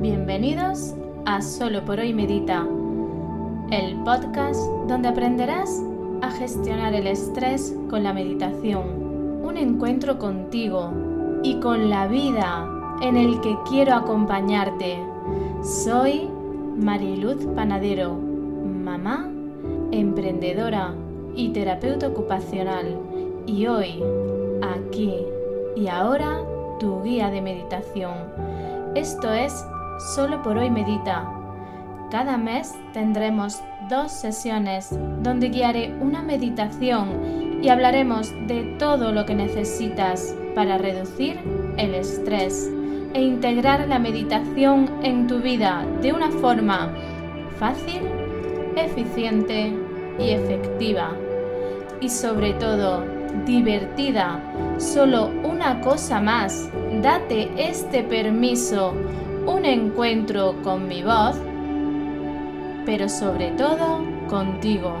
Bienvenidos a Solo por hoy Medita, el podcast donde aprenderás a gestionar el estrés con la meditación, un encuentro contigo y con la vida en el que quiero acompañarte. Soy Mariluz Panadero, mamá, emprendedora y terapeuta ocupacional y hoy, aquí y ahora, tu guía de meditación. Esto es Solo por hoy Medita. Cada mes tendremos dos sesiones donde guiaré una meditación y hablaremos de todo lo que necesitas para reducir el estrés e integrar la meditación en tu vida de una forma fácil, eficiente y efectiva. Y sobre todo, divertida. Solo una cosa más. Date este permiso. Un encuentro con mi voz, pero sobre todo contigo.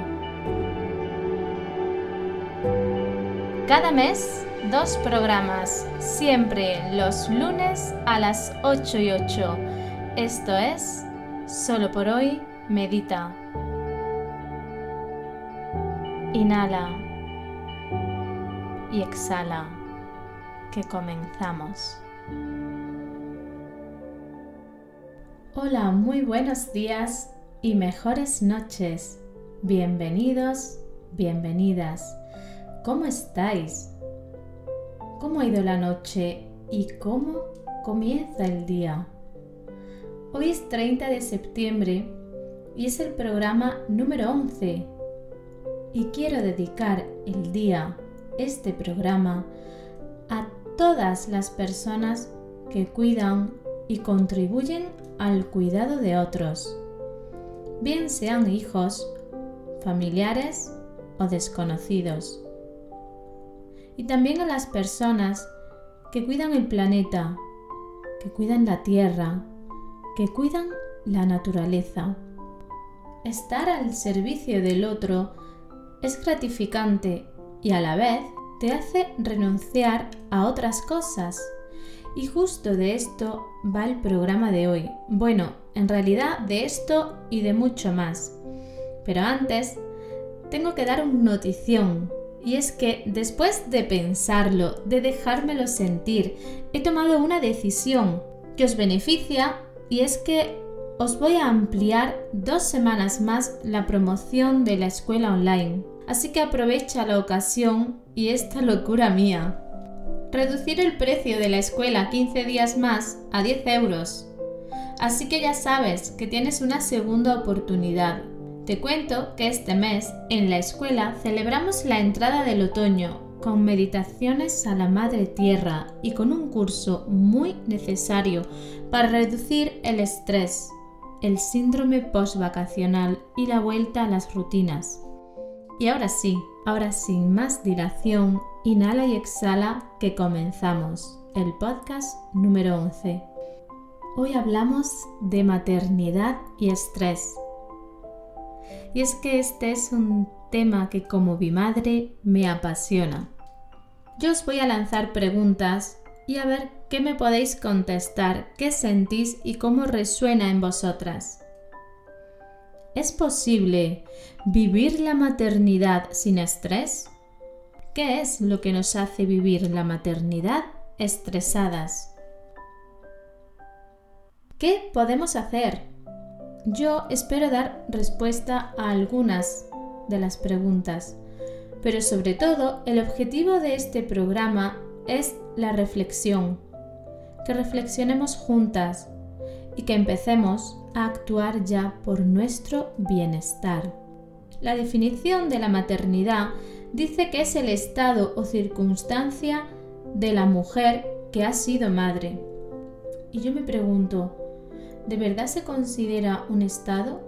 Cada mes, dos programas, siempre los lunes a las 8 y 8. Esto es, solo por hoy, medita. Inhala y exhala, que comenzamos. Hola, muy buenos días y mejores noches. Bienvenidos, bienvenidas. ¿Cómo estáis? ¿Cómo ha ido la noche y cómo comienza el día? Hoy es 30 de septiembre y es el programa número 11 y quiero dedicar el día este programa a todas las personas que cuidan y contribuyen al cuidado de otros, bien sean hijos, familiares o desconocidos. Y también a las personas que cuidan el planeta, que cuidan la tierra, que cuidan la naturaleza. Estar al servicio del otro es gratificante y a la vez te hace renunciar a otras cosas. Y justo de esto va el programa de hoy. Bueno, en realidad de esto y de mucho más. Pero antes, tengo que dar una notición. Y es que después de pensarlo, de dejármelo sentir, he tomado una decisión que os beneficia y es que os voy a ampliar dos semanas más la promoción de la escuela online así que aprovecha la ocasión y esta locura mía. Reducir el precio de la escuela 15 días más a 10 euros. Así que ya sabes que tienes una segunda oportunidad. Te cuento que este mes en la escuela celebramos la entrada del otoño con meditaciones a la Madre Tierra y con un curso muy necesario para reducir el estrés, el síndrome postvacacional y la vuelta a las rutinas. Y ahora sí, ahora sin más dilación, inhala y exhala que comenzamos el podcast número 11. Hoy hablamos de maternidad y estrés. Y es que este es un tema que como mi madre me apasiona. Yo os voy a lanzar preguntas y a ver qué me podéis contestar, qué sentís y cómo resuena en vosotras. ¿Es posible vivir la maternidad sin estrés? ¿Qué es lo que nos hace vivir la maternidad estresadas? ¿Qué podemos hacer? Yo espero dar respuesta a algunas de las preguntas, pero sobre todo el objetivo de este programa es la reflexión, que reflexionemos juntas y que empecemos a actuar ya por nuestro bienestar. La definición de la maternidad dice que es el estado o circunstancia de la mujer que ha sido madre. Y yo me pregunto, ¿de verdad se considera un estado?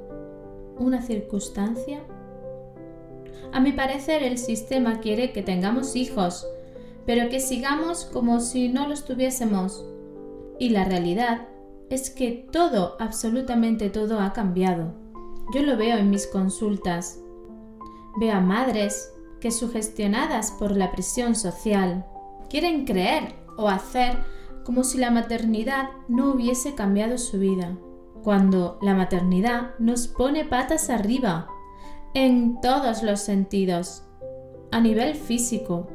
¿Una circunstancia? A mi parecer el sistema quiere que tengamos hijos, pero que sigamos como si no los tuviésemos. Y la realidad es que todo, absolutamente todo ha cambiado. Yo lo veo en mis consultas. Veo a madres que sugestionadas por la presión social quieren creer o hacer como si la maternidad no hubiese cambiado su vida, cuando la maternidad nos pone patas arriba, en todos los sentidos, a nivel físico,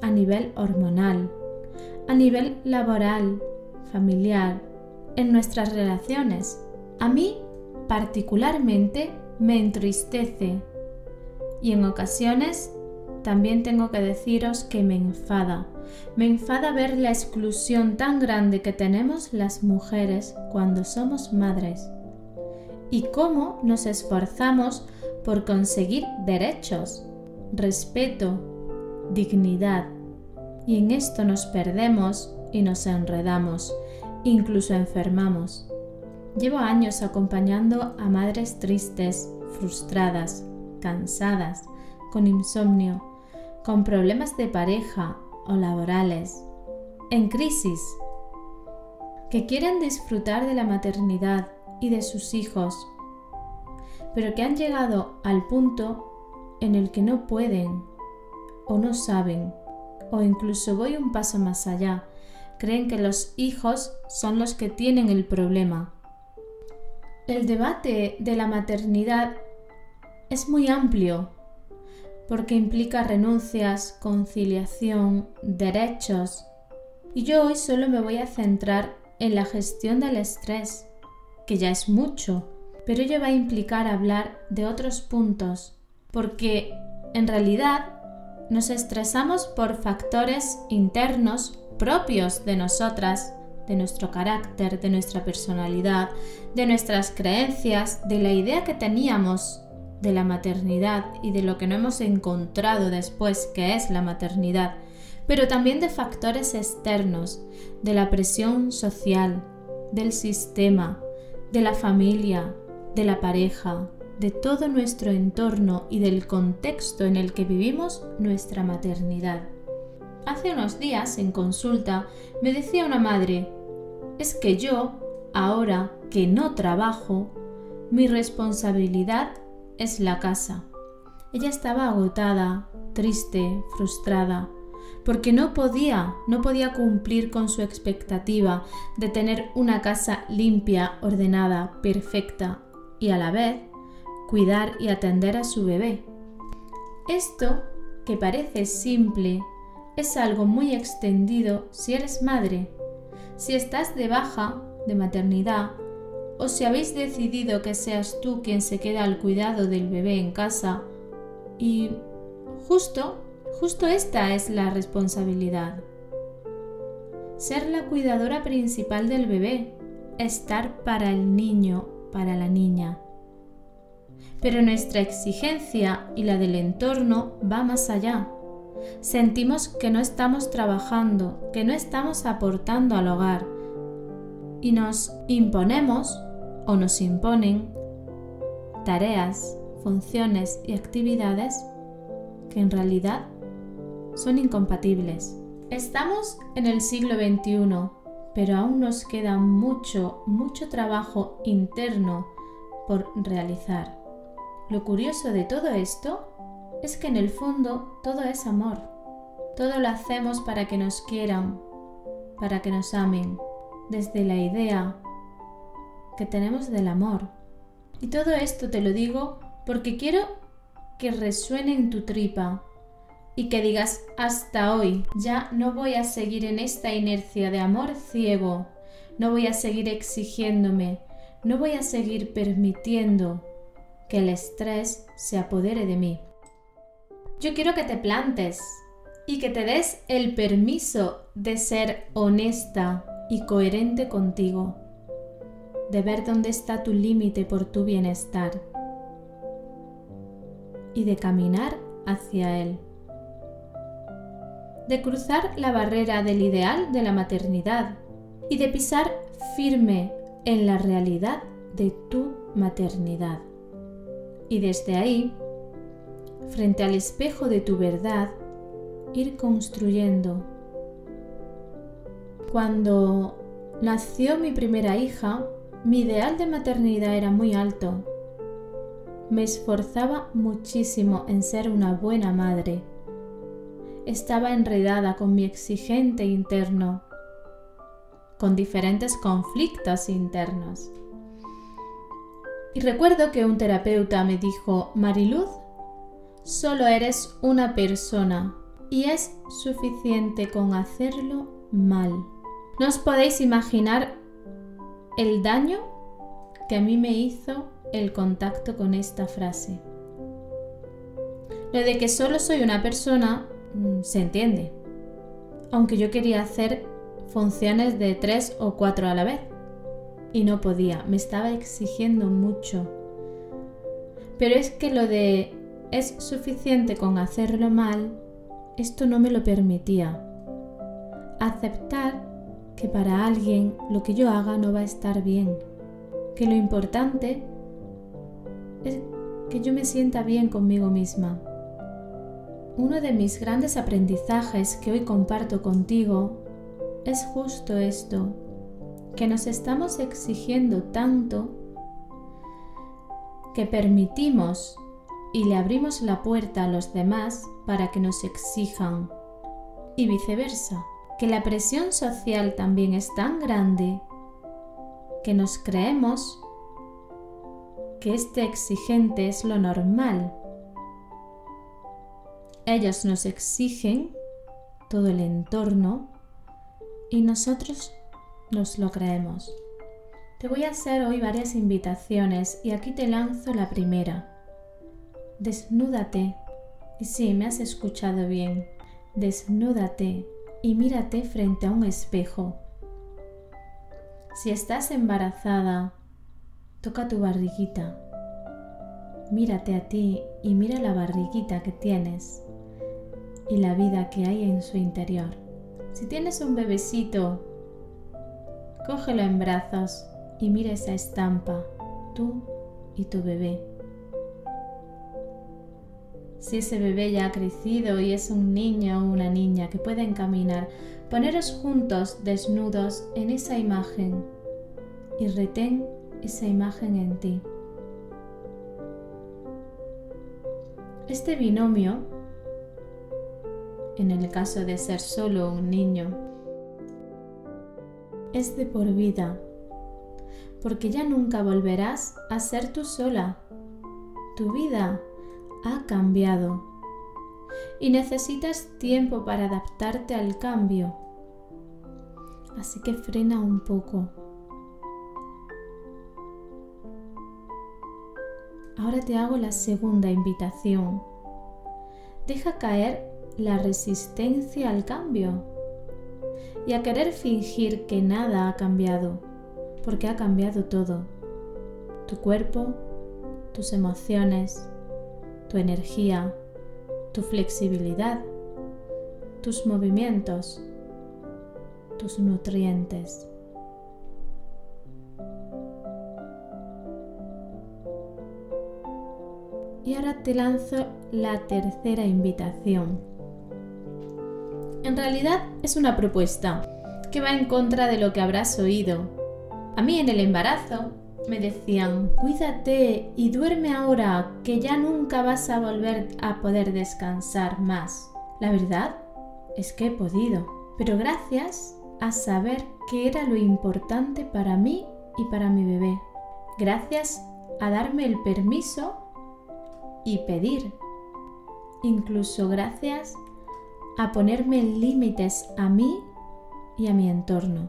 a nivel hormonal, a nivel laboral, familiar, en nuestras relaciones. A mí particularmente me entristece y en ocasiones también tengo que deciros que me enfada. Me enfada ver la exclusión tan grande que tenemos las mujeres cuando somos madres y cómo nos esforzamos por conseguir derechos, respeto, dignidad. Y en esto nos perdemos y nos enredamos, incluso enfermamos. Llevo años acompañando a madres tristes, frustradas, cansadas, con insomnio, con problemas de pareja o laborales, en crisis, que quieren disfrutar de la maternidad y de sus hijos, pero que han llegado al punto en el que no pueden o no saben, o incluso voy un paso más allá, creen que los hijos son los que tienen el problema. El debate de la maternidad es muy amplio porque implica renuncias, conciliación, derechos. Y yo hoy solo me voy a centrar en la gestión del estrés, que ya es mucho, pero ello va a implicar hablar de otros puntos, porque en realidad nos estresamos por factores internos propios de nosotras, de nuestro carácter, de nuestra personalidad, de nuestras creencias, de la idea que teníamos de la maternidad y de lo que no hemos encontrado después que es la maternidad, pero también de factores externos, de la presión social, del sistema, de la familia, de la pareja, de todo nuestro entorno y del contexto en el que vivimos nuestra maternidad. Hace unos días, en consulta, me decía una madre, es que yo, ahora que no trabajo, mi responsabilidad es la casa. Ella estaba agotada, triste, frustrada, porque no podía, no podía cumplir con su expectativa de tener una casa limpia, ordenada, perfecta y a la vez cuidar y atender a su bebé. Esto, que parece simple, es algo muy extendido si eres madre. Si estás de baja, de maternidad, o si habéis decidido que seas tú quien se queda al cuidado del bebé en casa. Y justo, justo esta es la responsabilidad. Ser la cuidadora principal del bebé, estar para el niño, para la niña. Pero nuestra exigencia y la del entorno va más allá. Sentimos que no estamos trabajando, que no estamos aportando al hogar y nos imponemos o nos imponen tareas, funciones y actividades que en realidad son incompatibles. Estamos en el siglo XXI, pero aún nos queda mucho, mucho trabajo interno por realizar. Lo curioso de todo esto es que en el fondo todo es amor. Todo lo hacemos para que nos quieran, para que nos amen, desde la idea que tenemos del amor. Y todo esto te lo digo porque quiero que resuene en tu tripa y que digas hasta hoy ya no voy a seguir en esta inercia de amor ciego, no voy a seguir exigiéndome, no voy a seguir permitiendo que el estrés se apodere de mí. Yo quiero que te plantes y que te des el permiso de ser honesta y coherente contigo de ver dónde está tu límite por tu bienestar y de caminar hacia él. De cruzar la barrera del ideal de la maternidad y de pisar firme en la realidad de tu maternidad. Y desde ahí, frente al espejo de tu verdad, ir construyendo. Cuando nació mi primera hija, mi ideal de maternidad era muy alto. Me esforzaba muchísimo en ser una buena madre. Estaba enredada con mi exigente interno con diferentes conflictos internos. Y recuerdo que un terapeuta me dijo, Mariluz, solo eres una persona y es suficiente con hacerlo mal. No os podéis imaginar el daño que a mí me hizo el contacto con esta frase. Lo de que solo soy una persona mm, se entiende, aunque yo quería hacer funciones de tres o cuatro a la vez y no podía, me estaba exigiendo mucho. Pero es que lo de es suficiente con hacerlo mal, esto no me lo permitía. Aceptar que para alguien lo que yo haga no va a estar bien, que lo importante es que yo me sienta bien conmigo misma. Uno de mis grandes aprendizajes que hoy comparto contigo es justo esto, que nos estamos exigiendo tanto que permitimos y le abrimos la puerta a los demás para que nos exijan. Y viceversa, que la presión social también es tan grande que nos creemos que este exigente es lo normal. Ellos nos exigen todo el entorno y nosotros nos lo creemos. Te voy a hacer hoy varias invitaciones y aquí te lanzo la primera. Desnúdate. Y sí, me has escuchado bien. Desnúdate y mírate frente a un espejo. Si estás embarazada, toca tu barriguita. Mírate a ti y mira la barriguita que tienes y la vida que hay en su interior. Si tienes un bebecito, Cógelo en brazos y mira esa estampa, tú y tu bebé. Si ese bebé ya ha crecido y es un niño o una niña que pueden caminar, poneros juntos desnudos en esa imagen y retén esa imagen en ti. Este binomio, en el caso de ser solo un niño, es de por vida, porque ya nunca volverás a ser tú sola. Tu vida ha cambiado y necesitas tiempo para adaptarte al cambio. Así que frena un poco. Ahora te hago la segunda invitación. Deja caer la resistencia al cambio y a querer fingir que nada ha cambiado, porque ha cambiado todo. Tu cuerpo, tus emociones, tu energía, tu flexibilidad, tus movimientos, tus nutrientes. Y ahora te lanzo la tercera invitación en realidad es una propuesta que va en contra de lo que habrás oído. A mí en el embarazo me decían, cuídate y duerme ahora, que ya nunca vas a volver a poder descansar más. La verdad es que he podido, pero gracias a saber qué era lo importante para mí y para mi bebé. Gracias a darme el permiso y pedir. Incluso gracias a ponerme límites a mí y a mi entorno.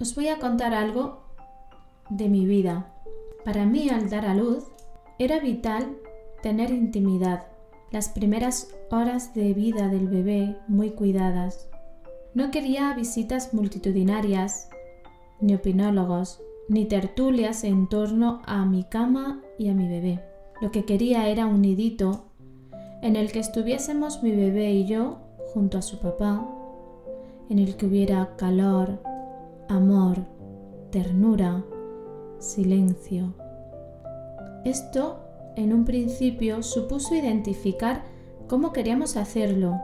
Os voy a contar algo de mi vida. Para mí al dar a luz era vital tener intimidad, las primeras horas de vida del bebé muy cuidadas. No quería visitas multitudinarias, ni opinólogos, ni tertulias en torno a mi cama y a mi bebé. Lo que quería era un nidito en el que estuviésemos mi bebé y yo junto a su papá, en el que hubiera calor, amor, ternura, silencio. Esto, en un principio, supuso identificar cómo queríamos hacerlo,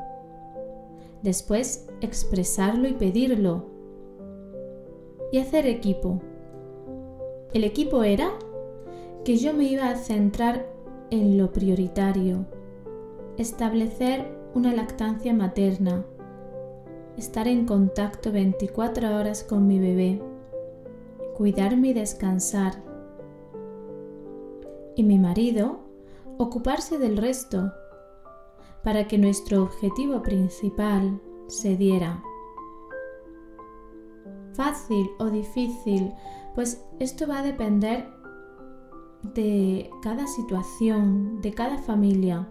después expresarlo y pedirlo, y hacer equipo. El equipo era que yo me iba a centrar en lo prioritario, establecer una lactancia materna. Estar en contacto 24 horas con mi bebé, cuidarme y descansar. Y mi marido ocuparse del resto para que nuestro objetivo principal se diera. Fácil o difícil, pues esto va a depender de cada situación, de cada familia,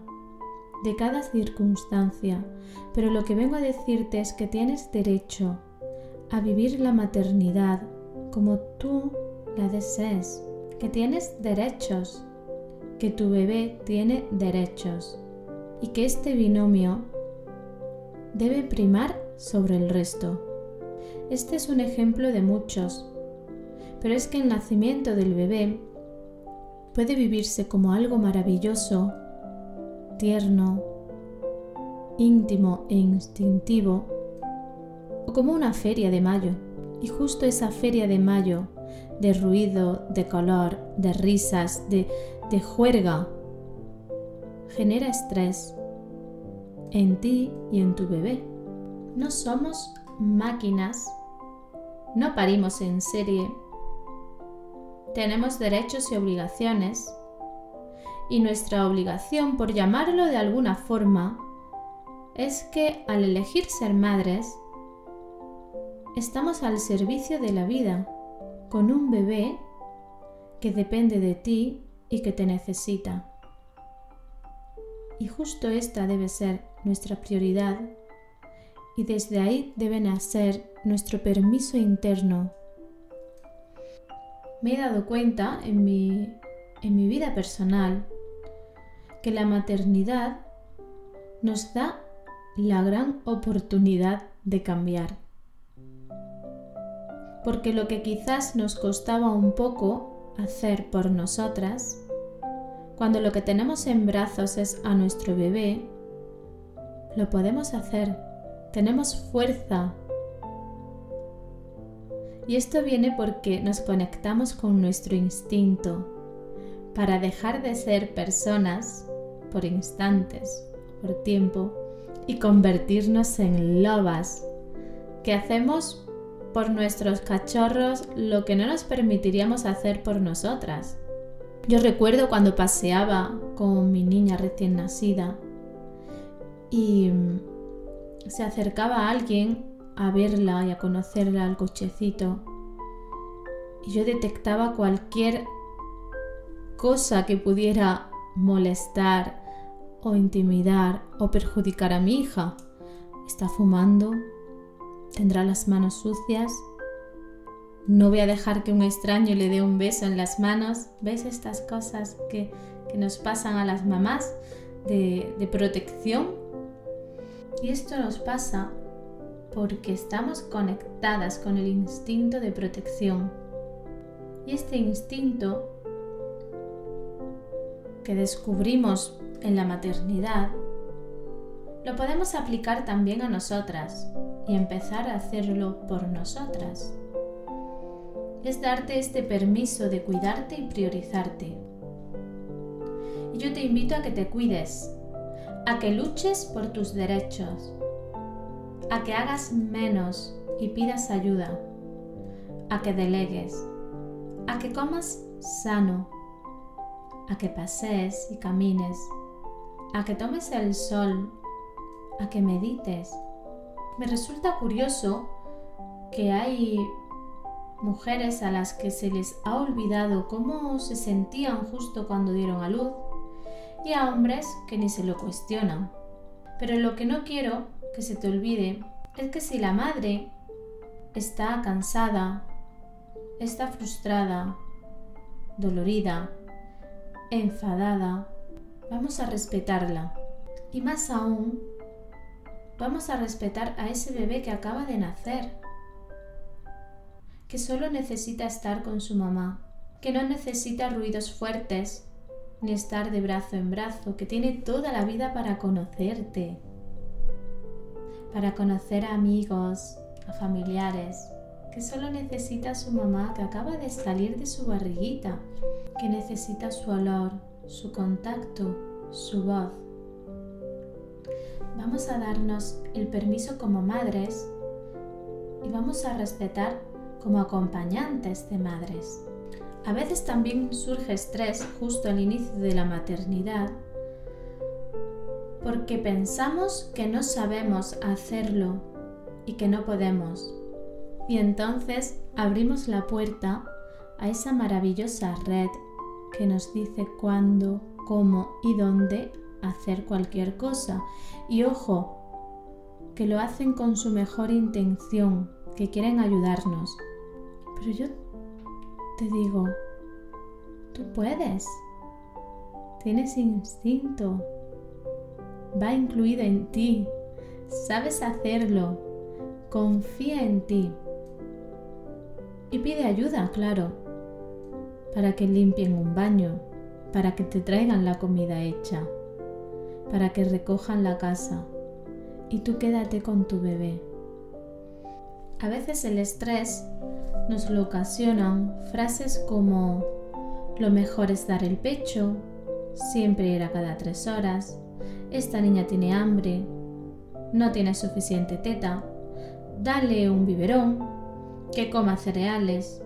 de cada circunstancia, pero lo que vengo a decirte es que tienes derecho a vivir la maternidad como tú la desees, que tienes derechos, que tu bebé tiene derechos y que este binomio debe primar sobre el resto. Este es un ejemplo de muchos, pero es que el nacimiento del bebé puede vivirse como algo maravilloso, tierno, íntimo e instintivo, o como una feria de mayo. Y justo esa feria de mayo, de ruido, de color, de risas, de, de juerga, genera estrés en ti y en tu bebé. No somos máquinas, no parimos en serie tenemos derechos y obligaciones. Y nuestra obligación, por llamarlo de alguna forma, es que al elegir ser madres, estamos al servicio de la vida, con un bebé que depende de ti y que te necesita. Y justo esta debe ser nuestra prioridad y desde ahí debe nacer nuestro permiso interno me he dado cuenta en mi, en mi vida personal que la maternidad nos da la gran oportunidad de cambiar. Porque lo que quizás nos costaba un poco hacer por nosotras, cuando lo que tenemos en brazos es a nuestro bebé, lo podemos hacer. Tenemos fuerza y esto viene porque nos conectamos con nuestro instinto para dejar de ser personas por instantes, por tiempo, y convertirnos en lobas, que hacemos por nuestros cachorros lo que no nos permitiríamos hacer por nosotras. Yo recuerdo cuando paseaba con mi niña recién nacida y se acercaba alguien a verla y a conocerla al cochecito. Y yo detectaba cualquier cosa que pudiera molestar o intimidar o perjudicar a mi hija. Está fumando, tendrá las manos sucias, no voy a dejar que un extraño le dé un beso en las manos. ¿Ves estas cosas que, nos pasan a las mamás de, de protección? Y esto nos pasa porque estamos conectadas con el instinto de protección. Y este instinto que descubrimos en la maternidad, lo podemos aplicar también a nosotras y empezar a hacerlo por nosotras. Es darte este permiso de cuidarte y priorizarte. Y yo te invito a que te cuides, a que luches por tus derechos, a que hagas menos y pidas ayuda, a que delegues, a que comas sano, a que pasees y camines, a que tomes el sol, a que medites. Me resulta curioso que hay mujeres a las que se les ha olvidado cómo se sentían justo cuando dieron a luz y a hombres que ni se lo cuestionan. Pero lo que no quiero que se te olvide es que si la madre está cansada, está frustrada, dolorida, enfadada, vamos a respetarla. Y más aún, vamos a respetar a ese bebé que acaba de nacer, que solo necesita estar con su mamá, que no necesita ruidos fuertes ni estar de brazo en brazo, que tiene toda la vida para conocerte, para conocer a amigos, a familiares, que solo necesita a su mamá que acaba de salir de su barriguita, que necesita su olor, su contacto, su voz. Vamos a darnos el permiso como madres y vamos a respetar como acompañantes de madres. A veces también surge estrés justo al inicio de la maternidad porque pensamos que no sabemos hacerlo y que no podemos. Y entonces abrimos la puerta a esa maravillosa red que nos dice cuándo, cómo y dónde hacer cualquier cosa. Y ojo, que lo hacen con su mejor intención, que quieren ayudarnos. Pero yo te digo, tú puedes. Tienes instinto. Va incluido en ti. Sabes hacerlo. Confía en ti. Y pide ayuda, claro, para que limpien un baño, para que te traigan la comida hecha, para que recojan la casa. Y tú quédate con tu bebé. A veces el estrés nos lo ocasionan frases como lo mejor es dar el pecho, siempre ir a cada tres horas, esta niña tiene hambre, no tiene suficiente teta, dale un biberón, que coma cereales,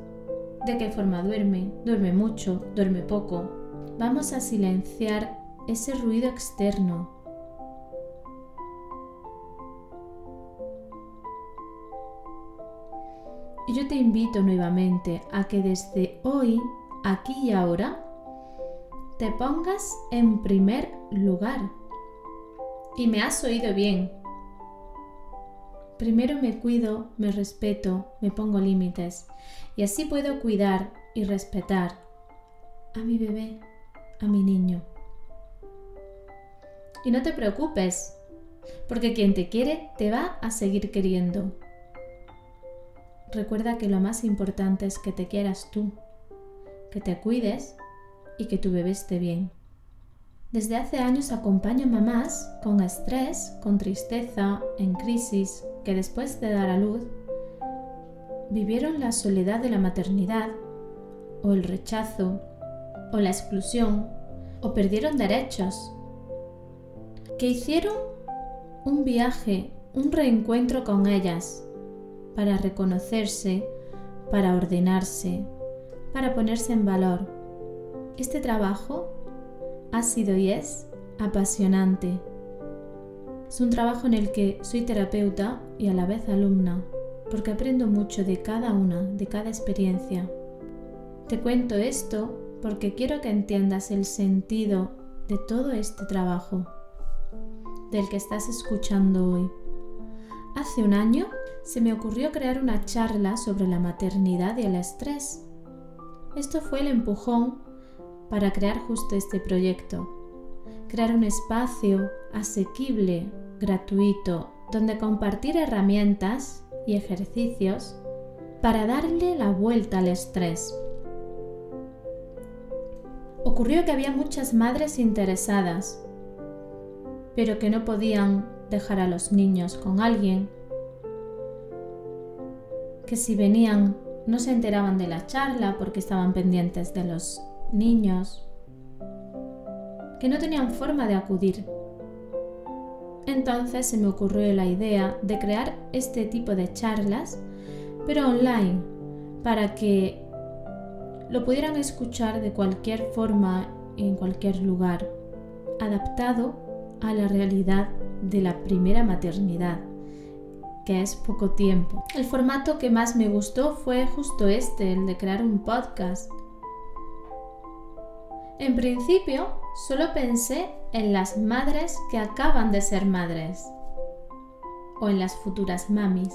de qué forma duerme, duerme mucho, duerme poco. Vamos a silenciar ese ruido externo. Y yo te invito nuevamente a que desde hoy, aquí y ahora, te pongas en primer lugar. Y me has oído bien. Primero me cuido, me respeto, me pongo límites y así puedo cuidar y respetar a mi bebé, a mi niño. Y no te preocupes, porque quien te quiere te va a seguir queriendo. Recuerda que lo más importante es que te quieras tú, que te cuides y que tu bebé esté bien. Desde hace años acompaño mamás con estrés, con tristeza, en crisis, que después de dar a luz vivieron la soledad de la maternidad, o el rechazo, o la exclusión, o perdieron derechos, que hicieron un viaje, un reencuentro con ellas, para reconocerse, para ordenarse, para ponerse en valor. Este trabajo ha sido y es apasionante es un trabajo en el que soy terapeuta y a la vez alumna, porque aprendo mucho de cada una, de cada experiencia. Te cuento esto porque quiero que entiendas el sentido de todo este trabajo, del que estás escuchando hoy. Hace un año se me ocurrió crear una charla sobre la maternidad y el estrés. Esto fue el empujón para crear justo este proyecto. Crear un espacio asequible gratuito donde compartir herramientas y ejercicios para darle la vuelta al estrés. Ocurrió que había muchas madres interesadas, pero que no podían dejar a los niños con alguien, que si venían no se enteraban de la charla porque estaban pendientes de los niños, que no tenían forma de acudir. Entonces se me ocurrió la idea de crear este tipo de charlas, pero online, para que lo pudieran escuchar de cualquier forma, en cualquier lugar, adaptado a la realidad de la primera maternidad, que es poco tiempo. El formato que más me gustó fue justo este, el de crear un podcast. En principio, solo pensé en las madres que acaban de ser madres o en las futuras mamis.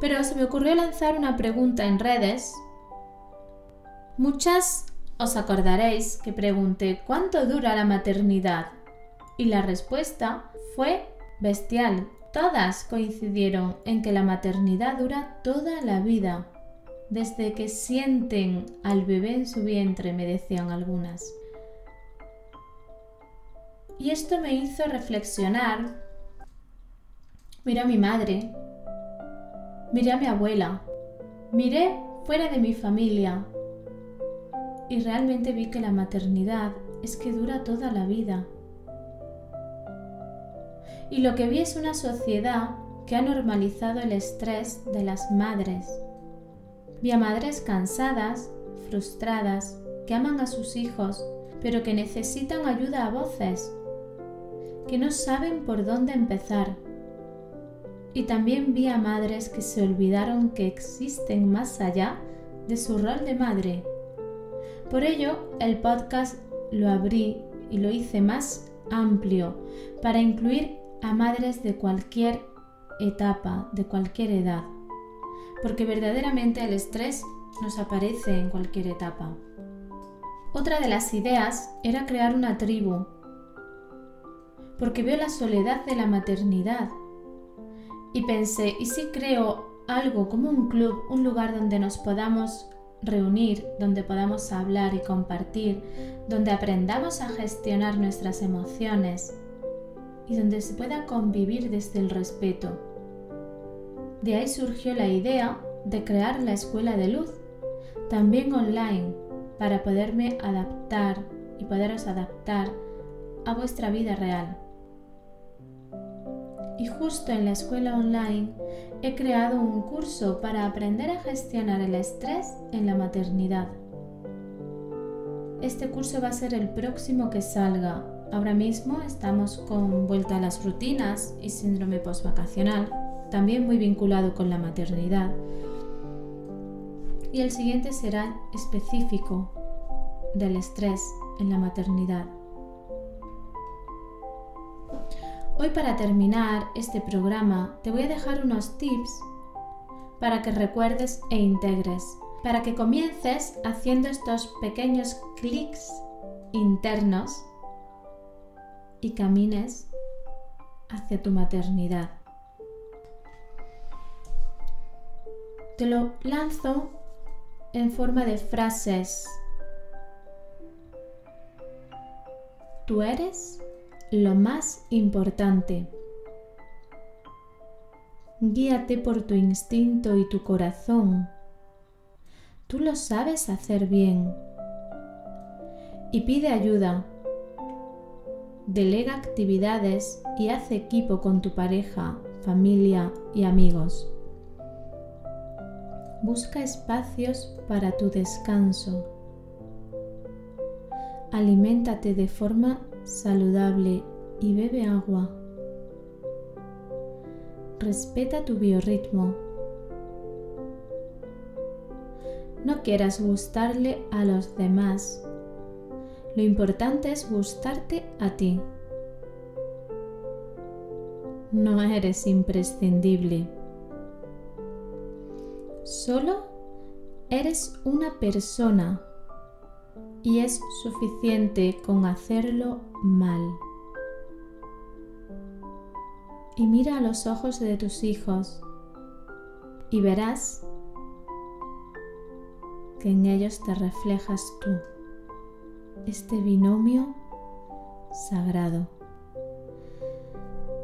Pero se me ocurrió lanzar una pregunta en redes. Muchas os acordaréis que pregunté ¿cuánto dura la maternidad? Y la respuesta fue bestial. Todas coincidieron en que la maternidad dura toda la vida. Desde que sienten al bebé en su vientre, me decían algunas. Y esto me hizo reflexionar. Miré a mi madre, miré a mi abuela, miré fuera de mi familia y realmente vi que la maternidad es que dura toda la vida. Y lo que vi es una sociedad que ha normalizado el estrés de las madres. Vi a madres cansadas, frustradas, que aman a sus hijos, pero que necesitan ayuda a voces, que no saben por dónde empezar. Y también vi a madres que se olvidaron que existen más allá de su rol de madre. Por ello, el podcast lo abrí y lo hice más amplio para incluir a madres de cualquier etapa, de cualquier edad, porque verdaderamente el estrés nos aparece en cualquier etapa. Otra de las ideas era crear una tribu, porque veo la soledad de la maternidad. Y pensé, ¿y si creo algo como un club, un lugar donde nos podamos reunir, donde podamos hablar y compartir, donde aprendamos a gestionar nuestras emociones y donde se pueda convivir desde el respeto? De ahí surgió la idea de crear la escuela de luz, también online, para poderme adaptar y poderos adaptar a vuestra vida real. Y justo en la escuela online he creado un curso para aprender a gestionar el estrés en la maternidad. Este curso va a ser el próximo que salga. Ahora mismo estamos con vuelta a las rutinas y síndrome postvacacional, también muy vinculado con la maternidad. Y el siguiente será específico del estrés en la maternidad. Hoy para terminar este programa te voy a dejar unos tips para que recuerdes e integres, para que comiences haciendo estos pequeños clics internos y camines hacia tu maternidad. Te lo lanzo en forma de frases Tú eres lo más importante. Guíate por tu instinto y tu corazón. Tú lo sabes hacer bien. Y pide ayuda. Delega actividades y haz equipo con tu pareja, familia y amigos. Busca espacios para tu descanso aliméntate de forma saludable y bebe agua. Respeta tu biorritmo. No quieras gustarle a los demás. Lo importante es gustarte a ti. No eres imprescindible. Solo eres una persona y es suficiente con hacerlo mal. Y mira a los ojos de tus hijos y verás que en ellos te reflejas tú, este binomio sagrado.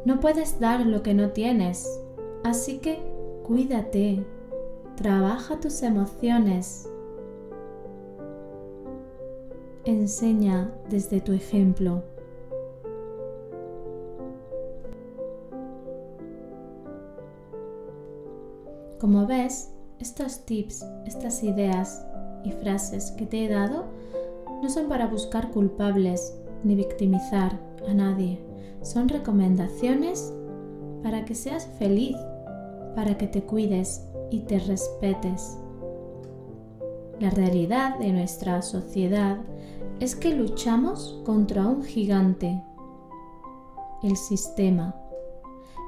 No puedes dar lo que no tienes, así que cuídate, trabaja tus emociones enseña desde tu ejemplo. Como ves, estos tips, estas ideas y frases que te he dado no son para buscar culpables ni victimizar a nadie. Son recomendaciones para que seas feliz, para que te cuides y te respetes. La realidad de nuestra sociedad es que luchamos contra un gigante, el sistema.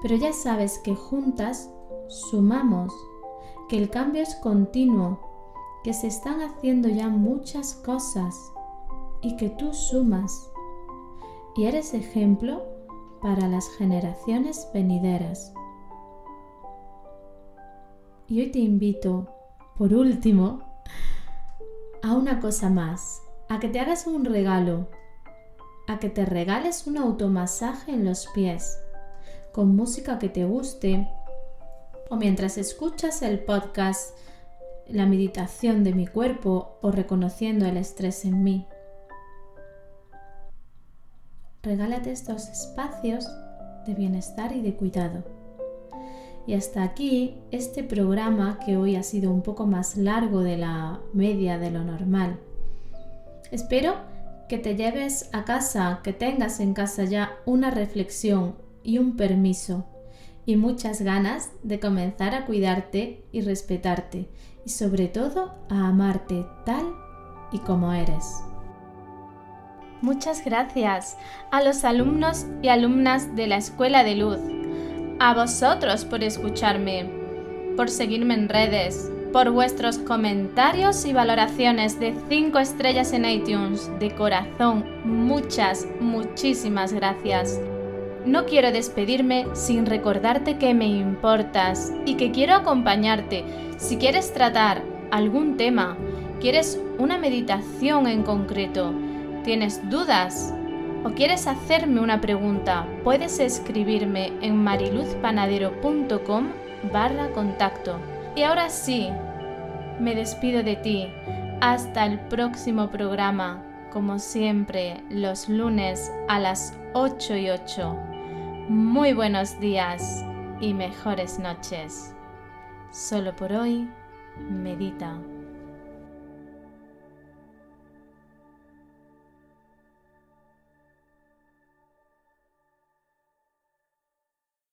Pero ya sabes que juntas sumamos, que el cambio es continuo, que se están haciendo ya muchas cosas y que tú sumas y eres ejemplo para las generaciones venideras. Y hoy te invito, por último, a una cosa más a que te hagas un regalo, a que te regales un automasaje en los pies, con música que te guste, o mientras escuchas el podcast, la meditación de mi cuerpo o reconociendo el estrés en mí. Regálate estos espacios de bienestar y de cuidado. Y hasta aquí este programa que hoy ha sido un poco más largo de la media de lo normal. Espero que te lleves a casa, que tengas en casa ya una reflexión y un permiso y muchas ganas de comenzar a cuidarte y respetarte y sobre todo a amarte tal y como eres. Muchas gracias a los alumnos y alumnas de la Escuela de Luz, a vosotros por escucharme, por seguirme en redes, por vuestros comentarios y valoraciones de 5 estrellas en iTunes. De corazón, muchas, muchísimas gracias. No quiero despedirme sin recordarte que me importas y que quiero acompañarte. Si quieres tratar algún tema, quieres una meditación en concreto, tienes dudas o quieres hacerme una pregunta, puedes escribirme en mariluzpanadero.com barra contacto. Y ahora sí, me despido de ti. Hasta el próximo programa, como siempre, los lunes a las 8 y 8. Muy buenos días y mejores noches. Solo por hoy, medita.